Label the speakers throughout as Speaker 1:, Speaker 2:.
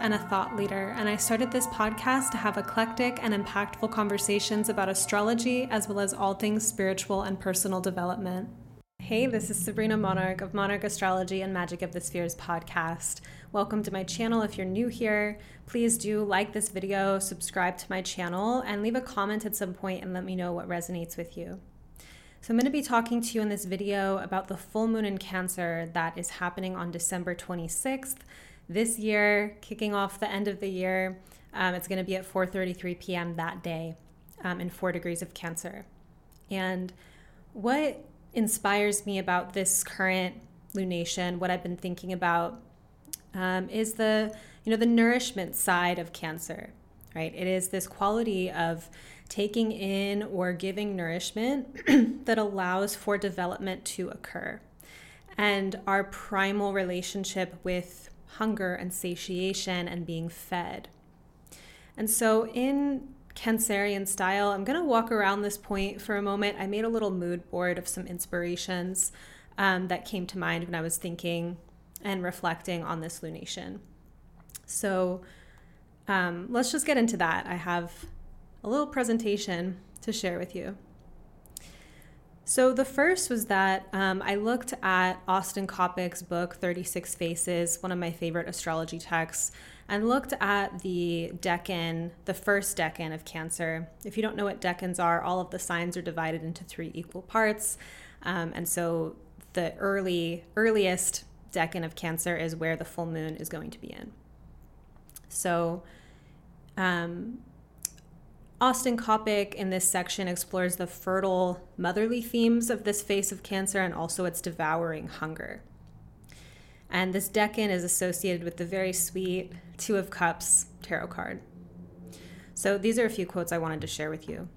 Speaker 1: and a thought leader, and I started this podcast to have eclectic and impactful conversations about astrology as well as all things spiritual and personal development. Hey, this is Sabrina Monarch of Monarch Astrology and Magic of the Spheres podcast. Welcome to my channel. If you're new here, please do like this video, subscribe to my channel, and leave a comment at some point and let me know what resonates with you. So, I'm going to be talking to you in this video about the full moon in Cancer that is happening on December 26th this year, kicking off the end of the year. Um, it's going to be at 4:33 p.m. that day um, in four degrees of Cancer. And what inspires me about this current lunation, what I've been thinking about, um, is the you know the nourishment side of cancer. Right, it is this quality of taking in or giving nourishment that allows for development to occur, and our primal relationship with hunger and satiation and being fed. And so in Cancerian style. I'm going to walk around this point for a moment. I made a little mood board of some inspirations um, that came to mind when I was thinking and reflecting on this lunation. So um, let's just get into that. I have a little presentation to share with you. So the first was that um, I looked at Austin Coppock's book, 36 Faces, one of my favorite astrology texts, and looked at the decan, the first decan of Cancer. If you don't know what decans are, all of the signs are divided into three equal parts. Um, and so the early, earliest decan of Cancer is where the full moon is going to be in. So, um, Austin Coppock in this section explores the fertile motherly themes of this face of Cancer and also its devouring hunger. And this decan is associated with the very sweet Two of Cups tarot card. So these are a few quotes I wanted to share with you.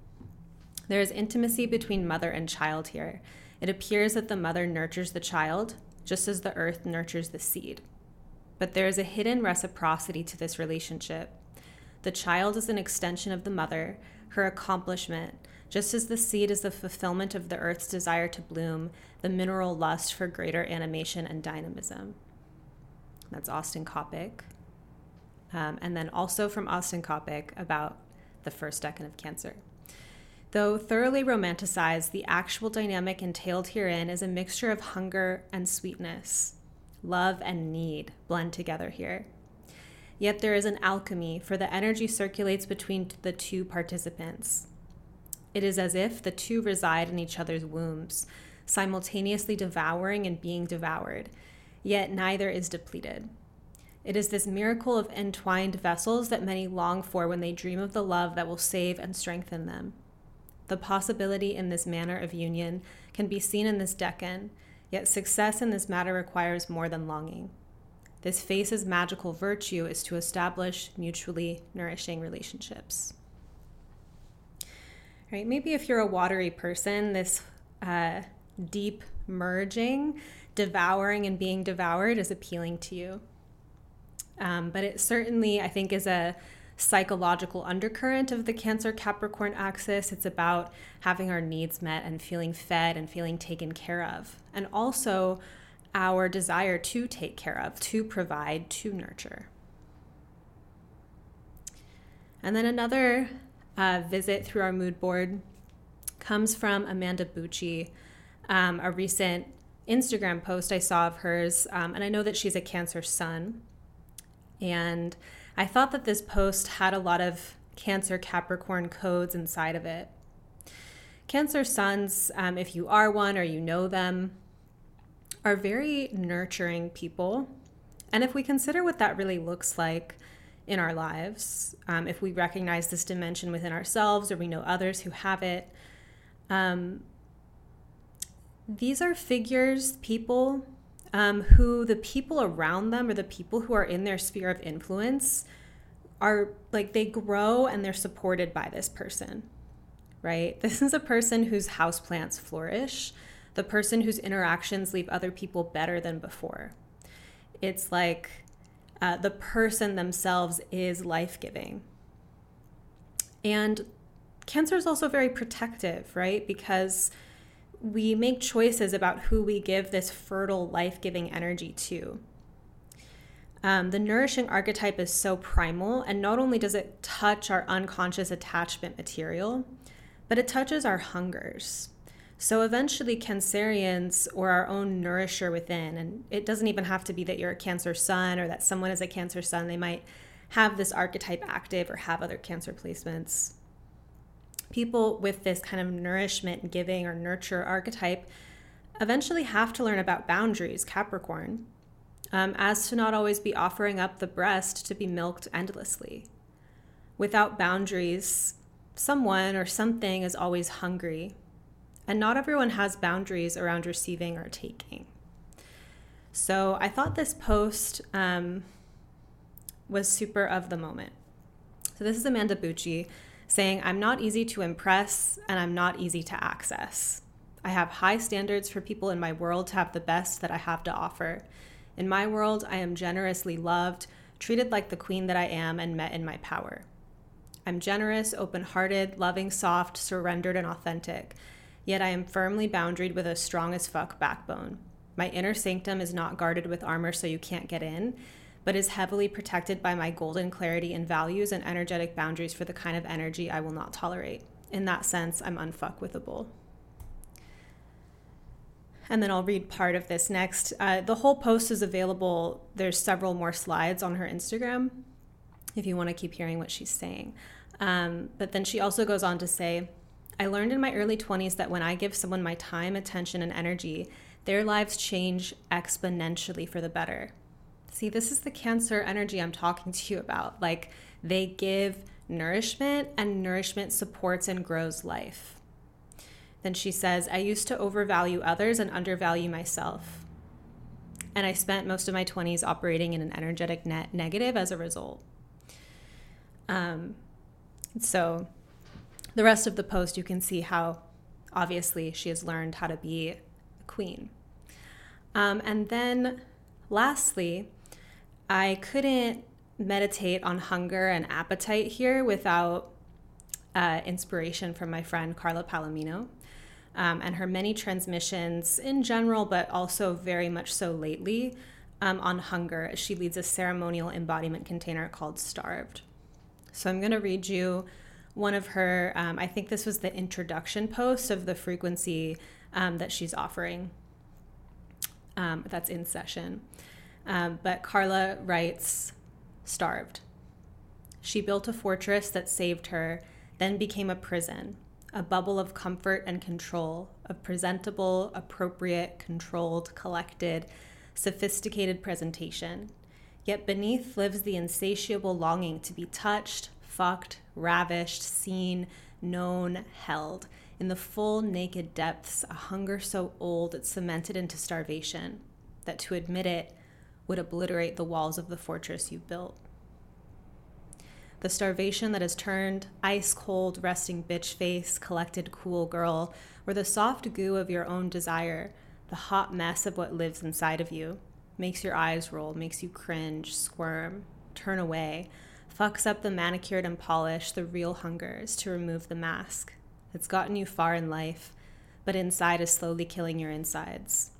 Speaker 1: There is intimacy between mother and child here. It appears that the mother nurtures the child, just as the earth nurtures the seed. But there is a hidden reciprocity to this relationship. The child is an extension of the mother, her accomplishment, just as the seed is the fulfillment of the earth's desire to bloom, the mineral lust for greater animation and dynamism. That's Austin Coppock. Um, and then also from Austin Coppock about the first decan of Cancer. Though thoroughly romanticized, the actual dynamic entailed herein is a mixture of hunger and sweetness. Love and need blend together here. Yet there is an alchemy, for the energy circulates between the two participants. It is as if the two reside in each other's wombs, simultaneously devouring and being devoured, yet neither is depleted. It is this miracle of entwined vessels that many long for when they dream of the love that will save and strengthen them. The possibility in this manner of union can be seen in this decan, yet success in this matter requires more than longing. This face's magical virtue is to establish mutually nourishing relationships. Right? Maybe if you're a watery person, this uh, deep merging, devouring, and being devoured is appealing to you. Um, but it certainly, I think, is a psychological undercurrent of the Cancer Capricorn axis. It's about having our needs met and feeling fed and feeling taken care of. And also our desire to take care of, to provide, to nurture. And then another uh, visit through our mood board comes from Amanda Bucci, um, a recent Instagram post I saw of hers. Um, and I know that she's a Cancer sun. And I thought that this post had a lot of Cancer Capricorn codes inside of it. Cancer suns, um, if you are one or you know them, are very nurturing people. And if we consider what that really looks like in our lives, um, if we recognize this dimension within ourselves or we know others who have it, um, these are figures, people um, who the people around them or the people who are in their sphere of influence are like they grow and they're supported by this person, right? This is a person whose houseplants flourish, the person whose interactions leave other people better than before. It's like uh, the person themselves is life giving. And Cancer is also very protective, right? Because we make choices about who we give this fertile, life giving energy to. Um, the nourishing archetype is so primal, and not only does it touch our unconscious attachment material, but it touches our hungers. So eventually, Cancerians or our own nourisher within, and it doesn't even have to be that you're a Cancer sun or that someone is a Cancer sun, they might have this archetype active or have other Cancer placements people with this kind of nourishment giving or nurture archetype eventually have to learn about boundaries, Capricorn, um, as to not always be offering up the breast to be milked endlessly. Without boundaries, someone or something is always hungry, and not everyone has boundaries around receiving or taking. So I thought this post um, was super of the moment. So this is Amanda Bucci saying, I'm not easy to impress and I'm not easy to access. I have high standards for people in my world to have the best that I have to offer. In my world, I am generously loved, treated like the queen that I am, and met in my power. I'm generous, open hearted, loving, soft, surrendered, and authentic. Yet I am firmly boundaried with a strong as fuck backbone. My inner sanctum is not guarded with armor so you can't get in, but is heavily protected by my golden clarity and values and energetic boundaries for the kind of energy I will not tolerate. In that sense, I'm unfuckwithable. And then I'll read part of this next. Uh, the whole post is available. There's several more slides on her Instagram if you want to keep hearing what she's saying. Um, but then she also goes on to say, I learned in my early 20s that when I give someone my time, attention, and energy, their lives change exponentially for the better. See, this is the Cancer energy I'm talking to you about. Like they give nourishment, and nourishment supports and grows life. Then she says, I used to overvalue others and undervalue myself. And I spent most of my 20s operating in an energetic net negative as a result. Um, so, the rest of the post, you can see how obviously she has learned how to be a queen. Um, and then lastly, I couldn't meditate on hunger and appetite here without uh, inspiration from my friend Karla Palomino um, and her many transmissions in general, but also very much so lately um, on hunger. As she leads a ceremonial embodiment container called Starved. So I'm going to read you one of her, um, I think this was the introduction post of the frequency um, that she's offering um, that's in session. Um, but Karla writes, starved. She built a fortress that saved her, then became a prison, a bubble of comfort and control, of presentable, appropriate, controlled, collected, sophisticated presentation. Yet beneath lives the insatiable longing to be touched, fucked, ravished, seen, known, held. In the full naked depths, a hunger so old it cemented into starvation, that to admit it would obliterate the walls of the fortress you built. The starvation that has turned ice cold, resting bitch face, collected cool girl, or the soft goo of your own desire, the hot mess of what lives inside of you, makes your eyes roll, makes you cringe, squirm, turn away, fucks up the manicured and polished, the real hungers to remove the mask. It's gotten you far in life, but inside is slowly killing your insides.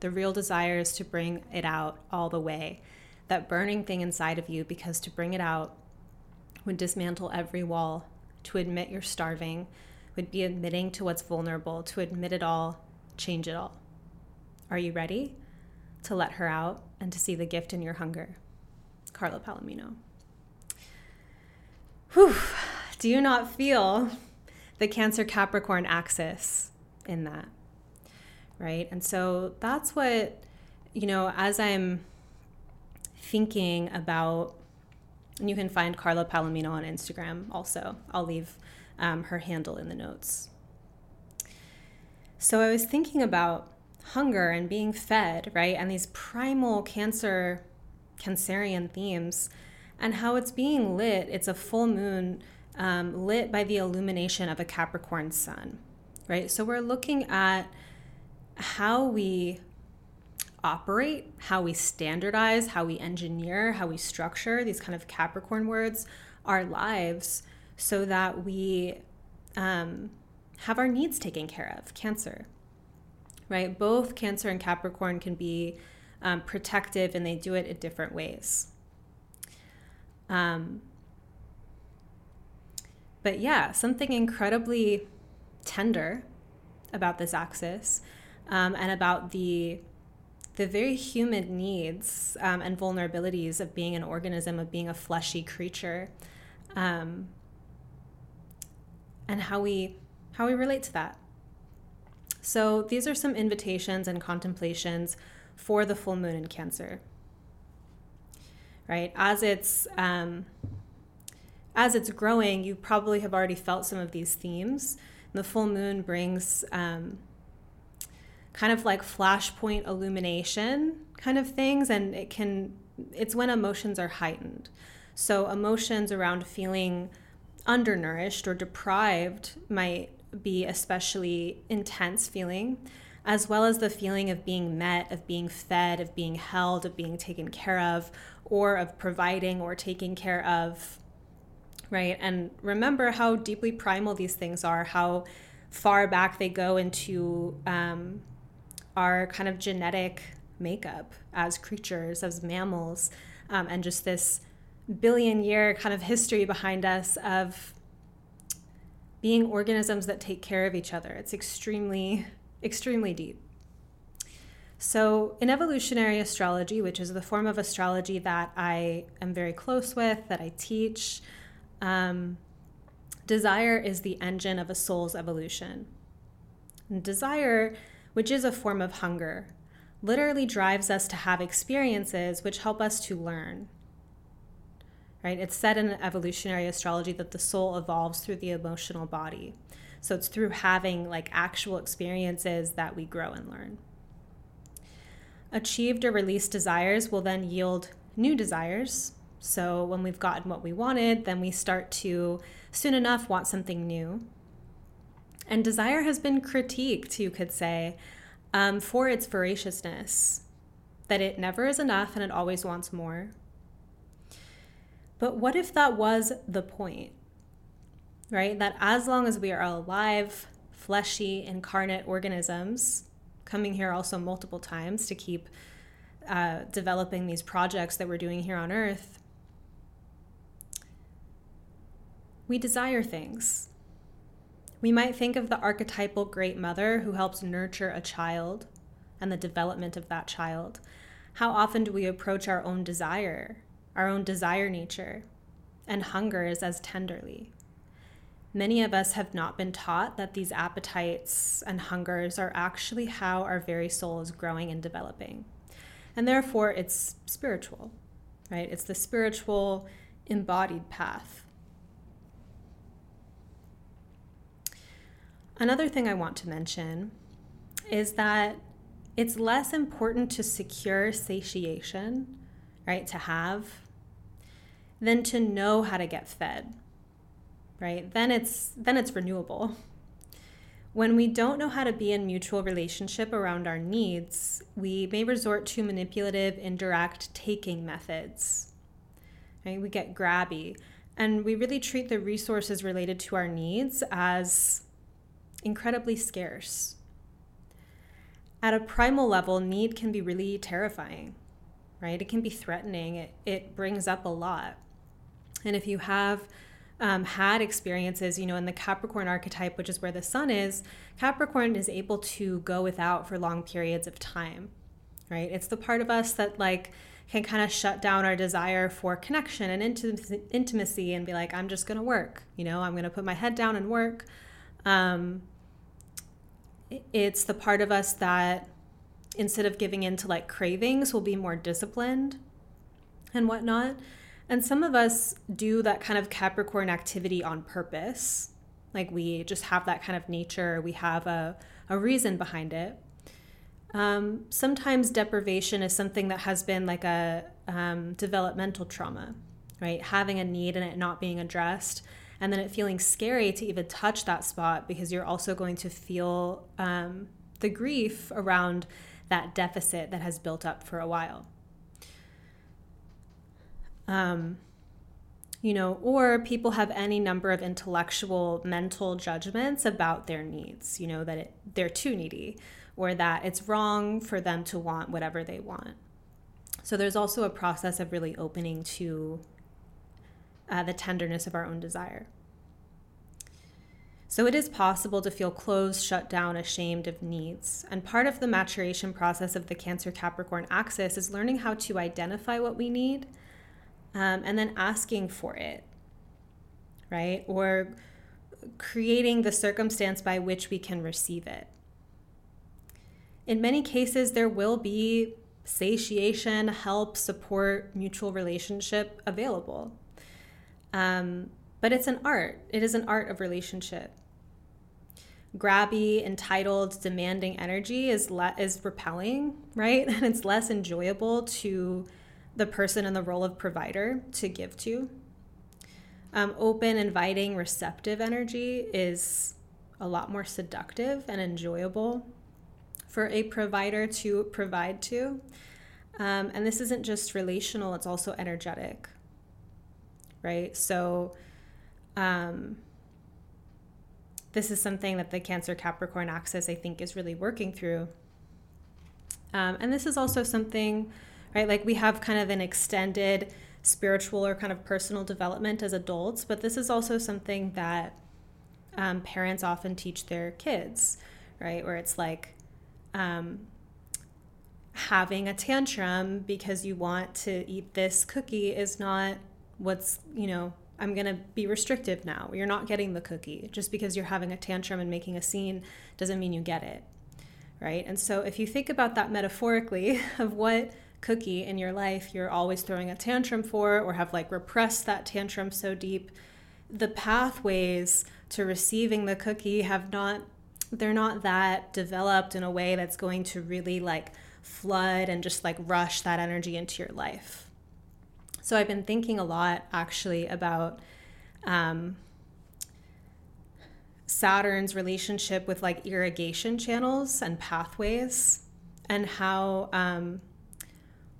Speaker 1: The real desire is to bring it out all the way, that burning thing inside of you, because to bring it out would dismantle every wall. To admit you're starving would be admitting to what's vulnerable, to admit it all, change it all. Are you ready to let her out and to see the gift in your hunger? Karla Palomino. Whew. Do you not feel the Cancer Capricorn axis in that? right? And so that's what, you know, as I'm thinking about, and you can find Karla Palomino on Instagram also. I'll leave um, her handle in the notes. So I was thinking about hunger and being fed, right? And these primal cancer, cancerian themes, and how it's being lit. It's a full moon um, lit by the illumination of a Capricorn sun, right? So we're looking at how we operate, how we standardize, how we engineer, how we structure these kind of Capricorn words, our lives, so that we um, have our needs taken care of. Cancer, right? Both Cancer and Capricorn can be um, protective and they do it in different ways. Um, but yeah, something incredibly tender about this axis um, and about the the very human needs um, and vulnerabilities of being an organism, of being a fleshy creature, um, and how we how we relate to that. So these are some invitations and contemplations for the full moon in Cancer. Right, as it's um, as it's growing, you probably have already felt some of these themes. The full moon brings um, kind of like flashpoint illumination kind of things, and it can, it's when emotions are heightened. So, emotions around feeling undernourished or deprived might be especially intense feeling, as well as the feeling of being met, of being fed, of being held, of being taken care of, or of providing or taking care of right? And remember how deeply primal these things are, how far back they go into um, our kind of genetic makeup as creatures, as mammals, um, and just this billion year kind of history behind us of being organisms that take care of each other. It's extremely, extremely deep. So, in evolutionary astrology, which is the form of astrology that I am very close with, that I teach, um, desire is the engine of a soul's evolution. And desire, which is a form of hunger, literally drives us to have experiences which help us to learn. Right? It's said in evolutionary astrology that the soul evolves through the emotional body. So it's through having like actual experiences that we grow and learn. Achieved or released desires will then yield new desires, so when we've gotten what we wanted, then we start to soon enough want something new. And desire has been critiqued, you could say, um, for its voraciousness, that it never is enough and it always wants more. But what if that was the point? Right? That as long as we are alive, fleshy, incarnate organisms, coming here also multiple times to keep uh, developing these projects that we're doing here on Earth, we desire things. We might think of the archetypal great mother who helps nurture a child and the development of that child. How often do we approach our own desire, our own desire nature, and hungers as tenderly? Many of us have not been taught that these appetites and hungers are actually how our very soul is growing and developing. And therefore, it's spiritual, right? It's the spiritual embodied path Another thing I want to mention is that it's less important to secure satiation, right, to have, than to know how to get fed. Right? Then it's then it's renewable. When we don't know how to be in mutual relationship around our needs, we may resort to manipulative, indirect taking methods. Right? We get grabby and we really treat the resources related to our needs as incredibly scarce. At a primal level, need can be really terrifying, right? It can be threatening, it, it brings up a lot. And if you have um, had experiences, you know, in the Capricorn archetype, which is where the sun is, Capricorn is able to go without for long periods of time, right? It's the part of us that, like, can kind of shut down our desire for connection and intimacy and be like, I'm just going to work. You know, I'm going to put my head down and work. Um, it's the part of us that instead of giving in to like cravings will be more disciplined and whatnot. And some of us do that kind of Capricorn activity on purpose. Like we just have that kind of nature, we have a, a reason behind it. Um, sometimes deprivation is something that has been like a um, developmental trauma, right? Having a need and it not being addressed, and then it feeling scary to even touch that spot because you're also going to feel um, the grief around that deficit that has built up for a while. Um, you know, or people have any number of intellectual, mental judgments about their needs, you know, that it, they're too needy or that it's wrong for them to want whatever they want. So there's also a process of really opening to uh, the tenderness of our own desire. So it is possible to feel closed, shut down, ashamed of needs. And part of the maturation process of the Cancer Capricorn axis is learning how to identify what we need um, and then asking for it, right? Or creating the circumstance by which we can receive it. In many cases, there will be satiation, help, support, mutual relationship available. Um, but it's an art. It is an art of relationship. Grabby, entitled, demanding energy is le- is repelling, right? And it's less enjoyable to the person in the role of provider to give to. Um, open, inviting, receptive energy is a lot more seductive and enjoyable for a provider to provide to. Um, and this isn't just relational, it's also energetic, right? So, um, this is something that the Cancer Capricorn axis, I think, is really working through. Um, and this is also something right? Like we have kind of an extended spiritual or kind of personal development as adults, but this is also something that um, parents often teach their kids, right? Where it's like um, having a tantrum because you want to eat this cookie is not what's, you know, I'm going to be restrictive now. You're not getting the cookie. Just because you're having a tantrum and making a scene doesn't mean you get it, right? And so if you think about that metaphorically of what cookie in your life you're always throwing a tantrum for or have like repressed that tantrum so deep the pathways to receiving the cookie have not they're not that developed in a way that's going to really like flood and just like rush that energy into your life. So i've been thinking a lot actually about um, saturn's relationship with like irrigation channels and pathways and how um,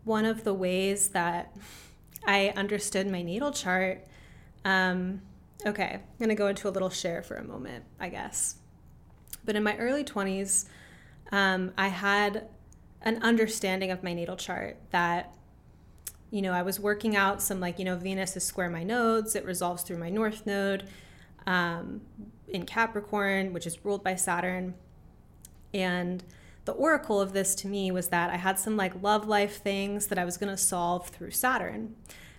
Speaker 1: one of the ways that I understood my natal chart. Um, okay, I'm going to go into a little share for a moment, I guess. But in my early 20s, um, I had an understanding of my natal chart that, you know, I was working out some, like, you know, Venus is square my nodes, it resolves through my north node um, in Capricorn, which is ruled by Saturn. And the oracle of this to me was that I had some like love life things that I was going to solve through Saturn.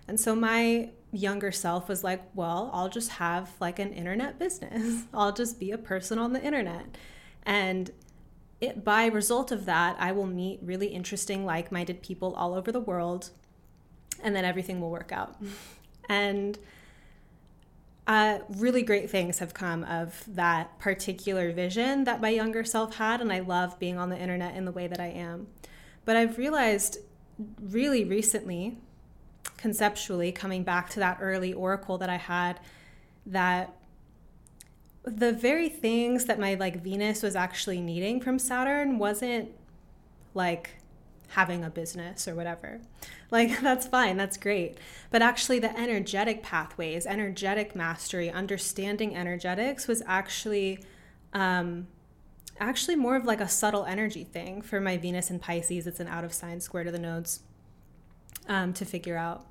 Speaker 1: And so my younger self was like, well, I'll just have like an internet business. I'll just be a person on the internet. And it, by result of that, I will meet really interesting, like minded people all over the world, and then everything will work out. and uh, really great things have come of that particular vision that my younger self had, and I love being on the internet in the way that I am. But I've realized really recently, conceptually, coming back to that early oracle that I had, that the very things that my like Venus was actually needing from Saturn wasn't like having a business or whatever. Like, that's fine, that's great. But actually, the energetic pathways, energetic mastery, understanding energetics was actually. Um, actually more of like a subtle energy thing for my Venus and Pisces. It's an out of sign square to the nodes um, to figure out.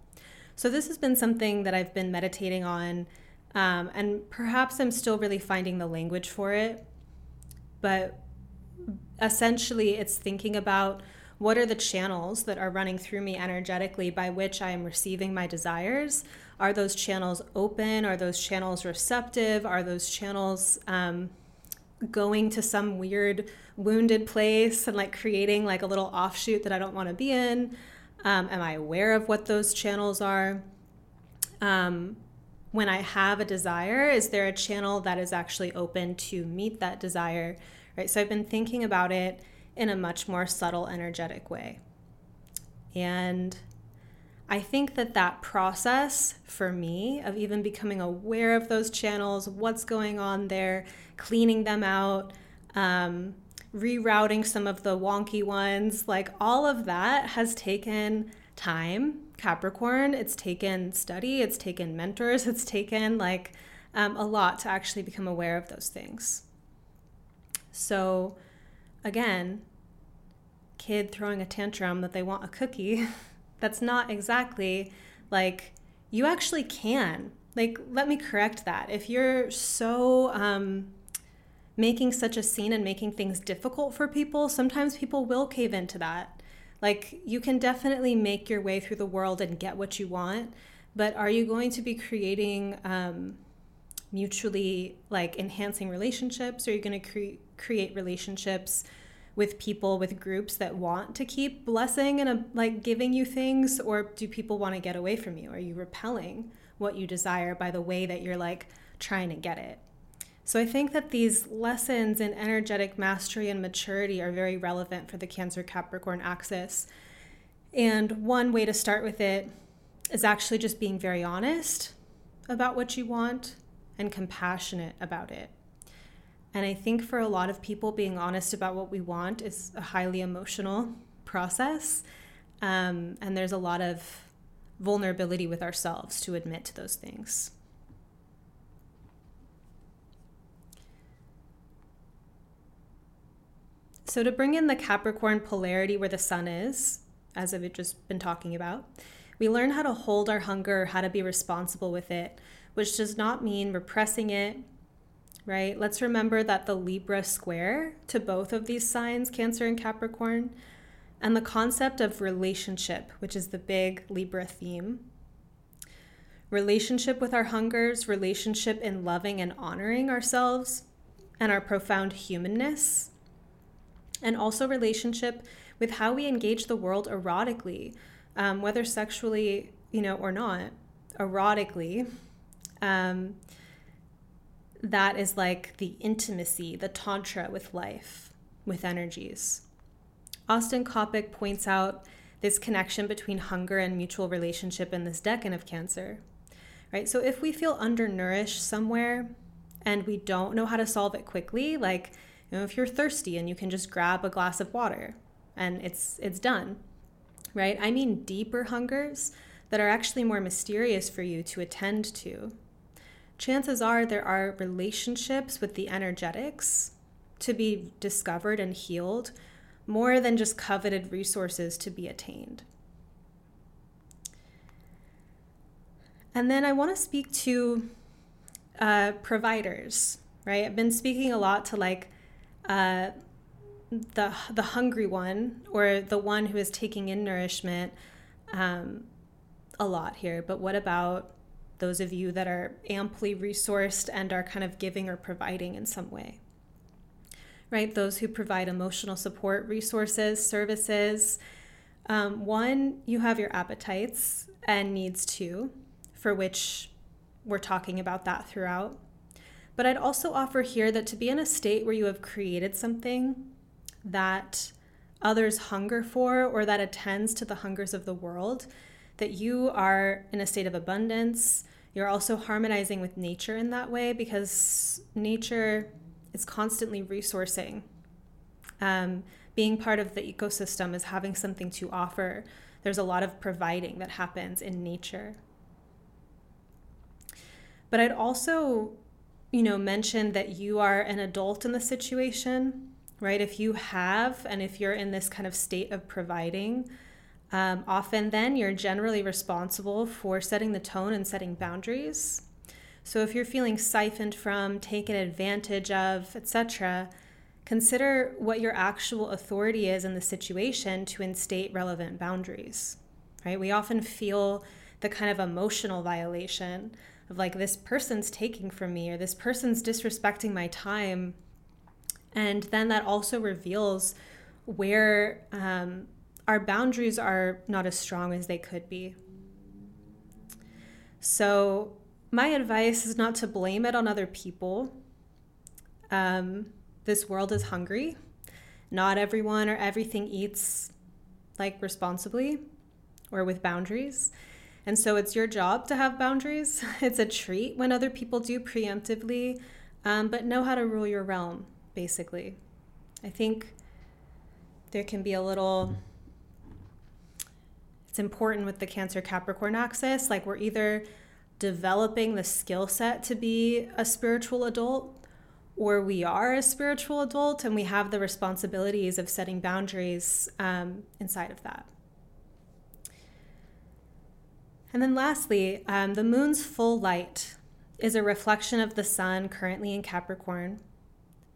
Speaker 1: So, this has been something that I've been meditating on, um, and perhaps I'm still really finding the language for it. But essentially, it's thinking about what are the channels that are running through me energetically by which I am receiving my desires? Are those channels open? Are those channels receptive? Are those channels um, going to some weird wounded place and like creating like a little offshoot that I don't want to be in? Um, am I aware of what those channels are? Um, when I have a desire, is there a channel that is actually open to meet that desire? Right. So I've been thinking about it in a much more subtle, energetic way. And I think that that process for me of even becoming aware of those channels, what's going on there, cleaning them out, um, rerouting some of the wonky ones, like all of that has taken time. Capricorn, it's taken study, it's taken mentors, it's taken like um, a lot to actually become aware of those things. So, again, kid throwing a tantrum that they want a cookie, that's not exactly like you actually can. Like, let me correct that. If you're so um, making such a scene and making things difficult for people, sometimes people will cave into that. Like, you can definitely make your way through the world and get what you want, but are you going to be creating um, mutually like enhancing relationships? Are you going to cre- create relationships with people with groups that want to keep blessing and uh, like giving you things or do people want to get away from you? Are you repelling what you desire by the way that you're like trying to get it? So i think that these lessons in energetic mastery and maturity are very relevant for the cancer capricorn axis. And one way to start with it is actually just being very honest about what you want and compassionate about it and I think for a lot of people, being honest about what we want is a highly emotional process. Um, and there's a lot of vulnerability with ourselves to admit to those things. So, to bring in the Capricorn polarity where the sun is, as I've just been talking about, we learn how to hold our hunger, how to be responsible with it, which does not mean repressing it right? Let's remember that the Libra square to both of these signs, Cancer and Capricorn, and the concept of relationship, which is the big Libra theme. Relationship with our hungers, relationship in loving and honoring ourselves and our profound humanness, and also relationship with how we engage the world erotically, um, whether sexually, you know, or not, erotically. Um, that is like the intimacy, the tantra with life, with energies. Austin Coppock points out this connection between hunger and mutual relationship in this decan of Cancer. Right? So if we feel undernourished somewhere and we don't know how to solve it quickly, like you know, if you're thirsty and you can just grab a glass of water and it's it's done. Right? I mean deeper hungers that are actually more mysterious for you to attend to chances are there are relationships with the energetics to be discovered and healed more than just coveted resources to be attained. And then I want to speak to uh, providers, right? I've been speaking a lot to like uh, the the hungry one or the one who is taking in nourishment um, a lot here. But what about those of you that are amply resourced and are kind of giving or providing in some way. Right? Those who provide emotional support, resources, services. Um, one, you have your appetites and needs too, for which we're talking about that throughout. But I'd also offer here that to be in a state where you have created something that others hunger for or that attends to the hungers of the world, that you are in a state of abundance. You're also harmonizing with nature in that way because nature is constantly resourcing. Um, being part of the ecosystem is having something to offer. There's a lot of providing that happens in nature. But I'd also, you know, mention that you are an adult in the situation, right? If you have and if you're in this kind of state of providing, um, often, then you're generally responsible for setting the tone and setting boundaries. So, if you're feeling siphoned from, taken advantage of, etc., consider what your actual authority is in the situation to instate relevant boundaries. Right? We often feel the kind of emotional violation of like this person's taking from me or this person's disrespecting my time, and then that also reveals where um, our boundaries are not as strong as they could be. So, my advice is not to blame it on other people. Um, this world is hungry, not everyone or everything eats like responsibly or with boundaries. And so it's your job to have boundaries. It's a treat when other people do preemptively, um, but know how to rule your realm, basically. I think there can be a little, it's important with the Cancer Capricorn axis. Like we're either developing the skill set to be a spiritual adult or we are a spiritual adult and we have the responsibilities of setting boundaries um, inside of that. And then lastly, um, the moon's full light is a reflection of the sun currently in Capricorn.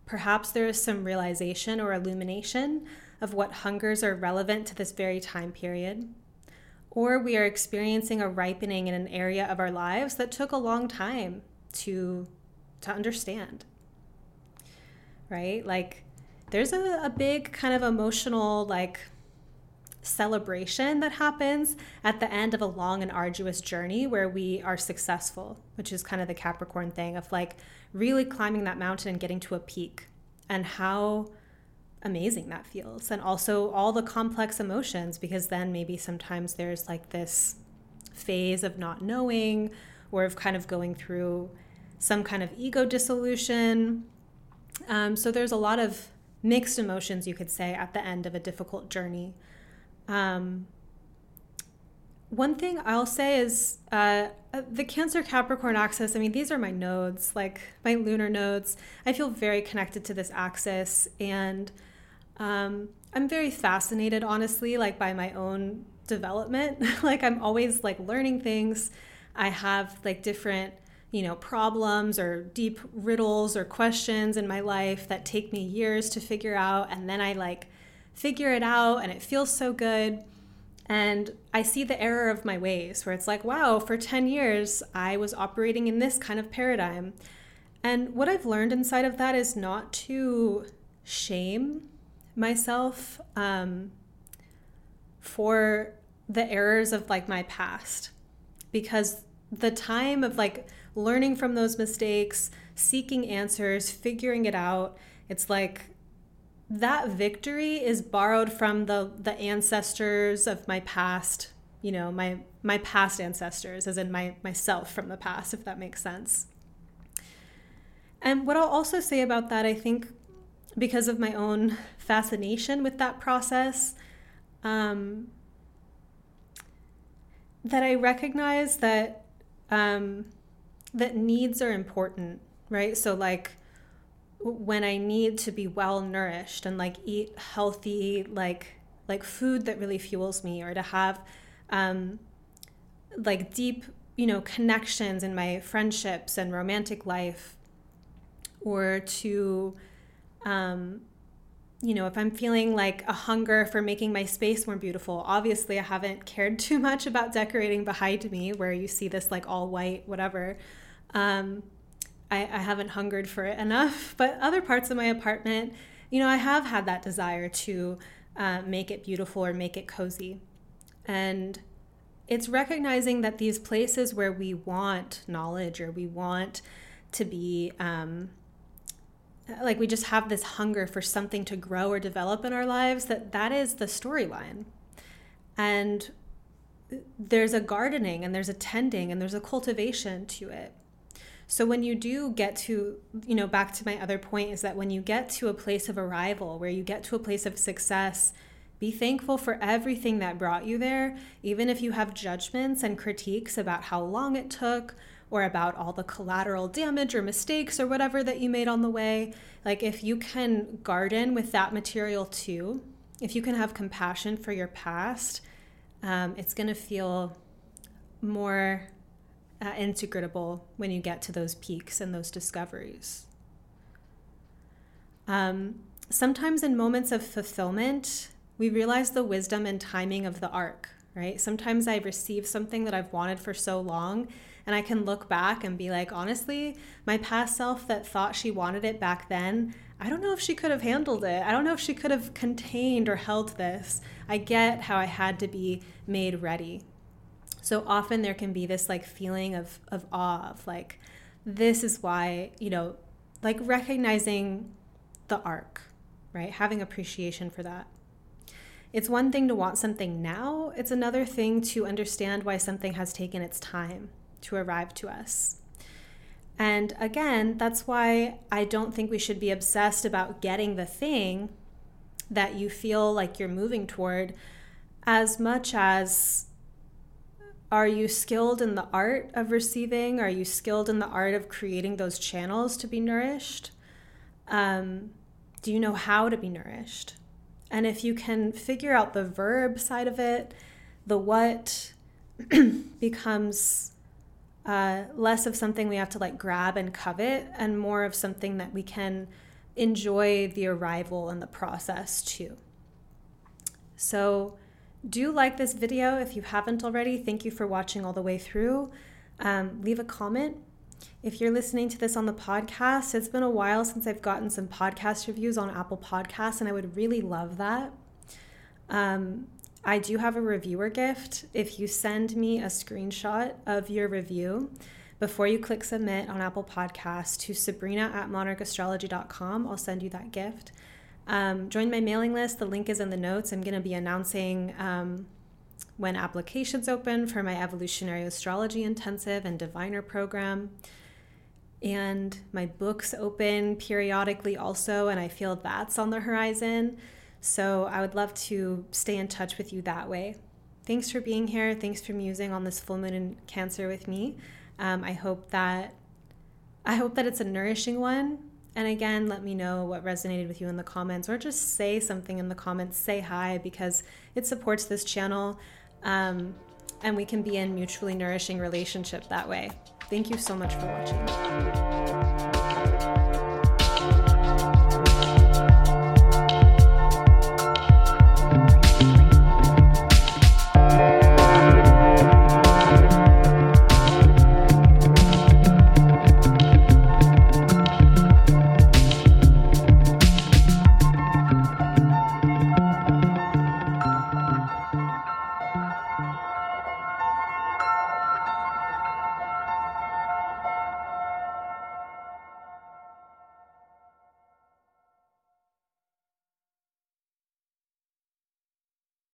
Speaker 1: Perhaps there is some realization or illumination of what hungers are relevant to this very time period. Or we are experiencing a ripening in an area of our lives that took a long time to, to understand right? Like there's a, a big kind of emotional like celebration that happens at the end of a long and arduous journey where we are successful, which is kind of the Capricorn thing of like really climbing that mountain and getting to a peak and how amazing that feels. And also all the complex emotions, because then maybe sometimes there's like this phase of not knowing or of kind of going through some kind of ego dissolution um, so there's a lot of mixed emotions, you could say, at the end of a difficult journey. Um, one thing I'll say is uh, uh, the Cancer Capricorn axis. I mean, these are my nodes, like my lunar nodes. I feel very connected to this axis, and um, I'm very fascinated, honestly, like by my own development. like I'm always like learning things. I have like different you know, problems or deep riddles or questions in my life that take me years to figure out. And then I like figure it out and it feels so good. And I see the error of my ways where it's like, wow, for 10 years, I was operating in this kind of paradigm. And what I've learned inside of that is not to shame myself um, for the errors of like my past because the time of like learning from those mistakes, seeking answers, figuring it out. It's like that victory is borrowed from the the ancestors of my past, you know, my my past ancestors as in my myself from the past if that makes sense. And what I'll also say about that, I think because of my own fascination with that process, um, that I recognize that um, that needs are important, right? So, like, when I need to be well nourished and like eat healthy, like, like food that really fuels me, or to have um, like deep, you know, connections in my friendships and romantic life, or to, um, you know, if I'm feeling like a hunger for making my space more beautiful, obviously I haven't cared too much about decorating behind me, where you see this like all white, whatever. Um, I, I haven't hungered for it enough, but other parts of my apartment, you know, I have had that desire to uh, make it beautiful or make it cozy. And it's recognizing that these places where we want knowledge or we want to be um, like we just have this hunger for something to grow or develop in our lives that that is the storyline. And there's a gardening and there's a tending and there's a cultivation to it. So when you do get to, you know, back to my other point is that when you get to a place of arrival, where you get to a place of success, be thankful for everything that brought you there, even if you have judgments and critiques about how long it took or about all the collateral damage or mistakes or whatever that you made on the way. Like, if you can garden with that material too, if you can have compassion for your past, um, it's going to feel more uh, when you get to those peaks and those discoveries. Um, sometimes in moments of fulfillment, we realize the wisdom and timing of the arc, right? Sometimes I receive something that I've wanted for so long, and I can look back and be like, honestly, my past self that thought she wanted it back then, I don't know if she could have handled it. I don't know if she could have contained or held this. I get how I had to be made ready. So often there can be this like feeling of, of awe of like, this is why, you know, like recognizing the arc, right? Having appreciation for that. It's one thing to want something now, it's another thing to understand why something has taken its time to arrive to us. And again, that's why I don't think we should be obsessed about getting the thing that you feel like you're moving toward as much as are you skilled in the art of receiving? Are you skilled in the art of creating those channels to be nourished? Um, do you know how to be nourished? And if you can figure out the verb side of it, the what becomes uh, less of something we have to like grab and covet and more of something that we can enjoy the arrival and the process too. So, do like this video if you haven't already. Thank you for watching all the way through. Um, leave a comment. If you're listening to this on the podcast, it's been a while since I've gotten some podcast reviews on Apple Podcasts, and I would really love that. Um, I do have a reviewer gift. If you send me a screenshot of your review before you click submit on Apple Podcasts to sabrina at monarchastrology.com, I'll send you that gift. Um, join my mailing list. The link is in the notes. I'm going to be announcing um, when applications open for my evolutionary astrology intensive and diviner program. And my books open periodically also, and I feel that's on the horizon. So I would love to stay in touch with you that way. Thanks for being here. Thanks for musing on this full moon in Cancer with me. Um, I hope that I hope that it's a nourishing one. And again, let me know what resonated with you in the comments, or just say something in the comments. Say hi because it supports this channel, um, and we can be in mutually nourishing relationship that way. Thank you so much for watching.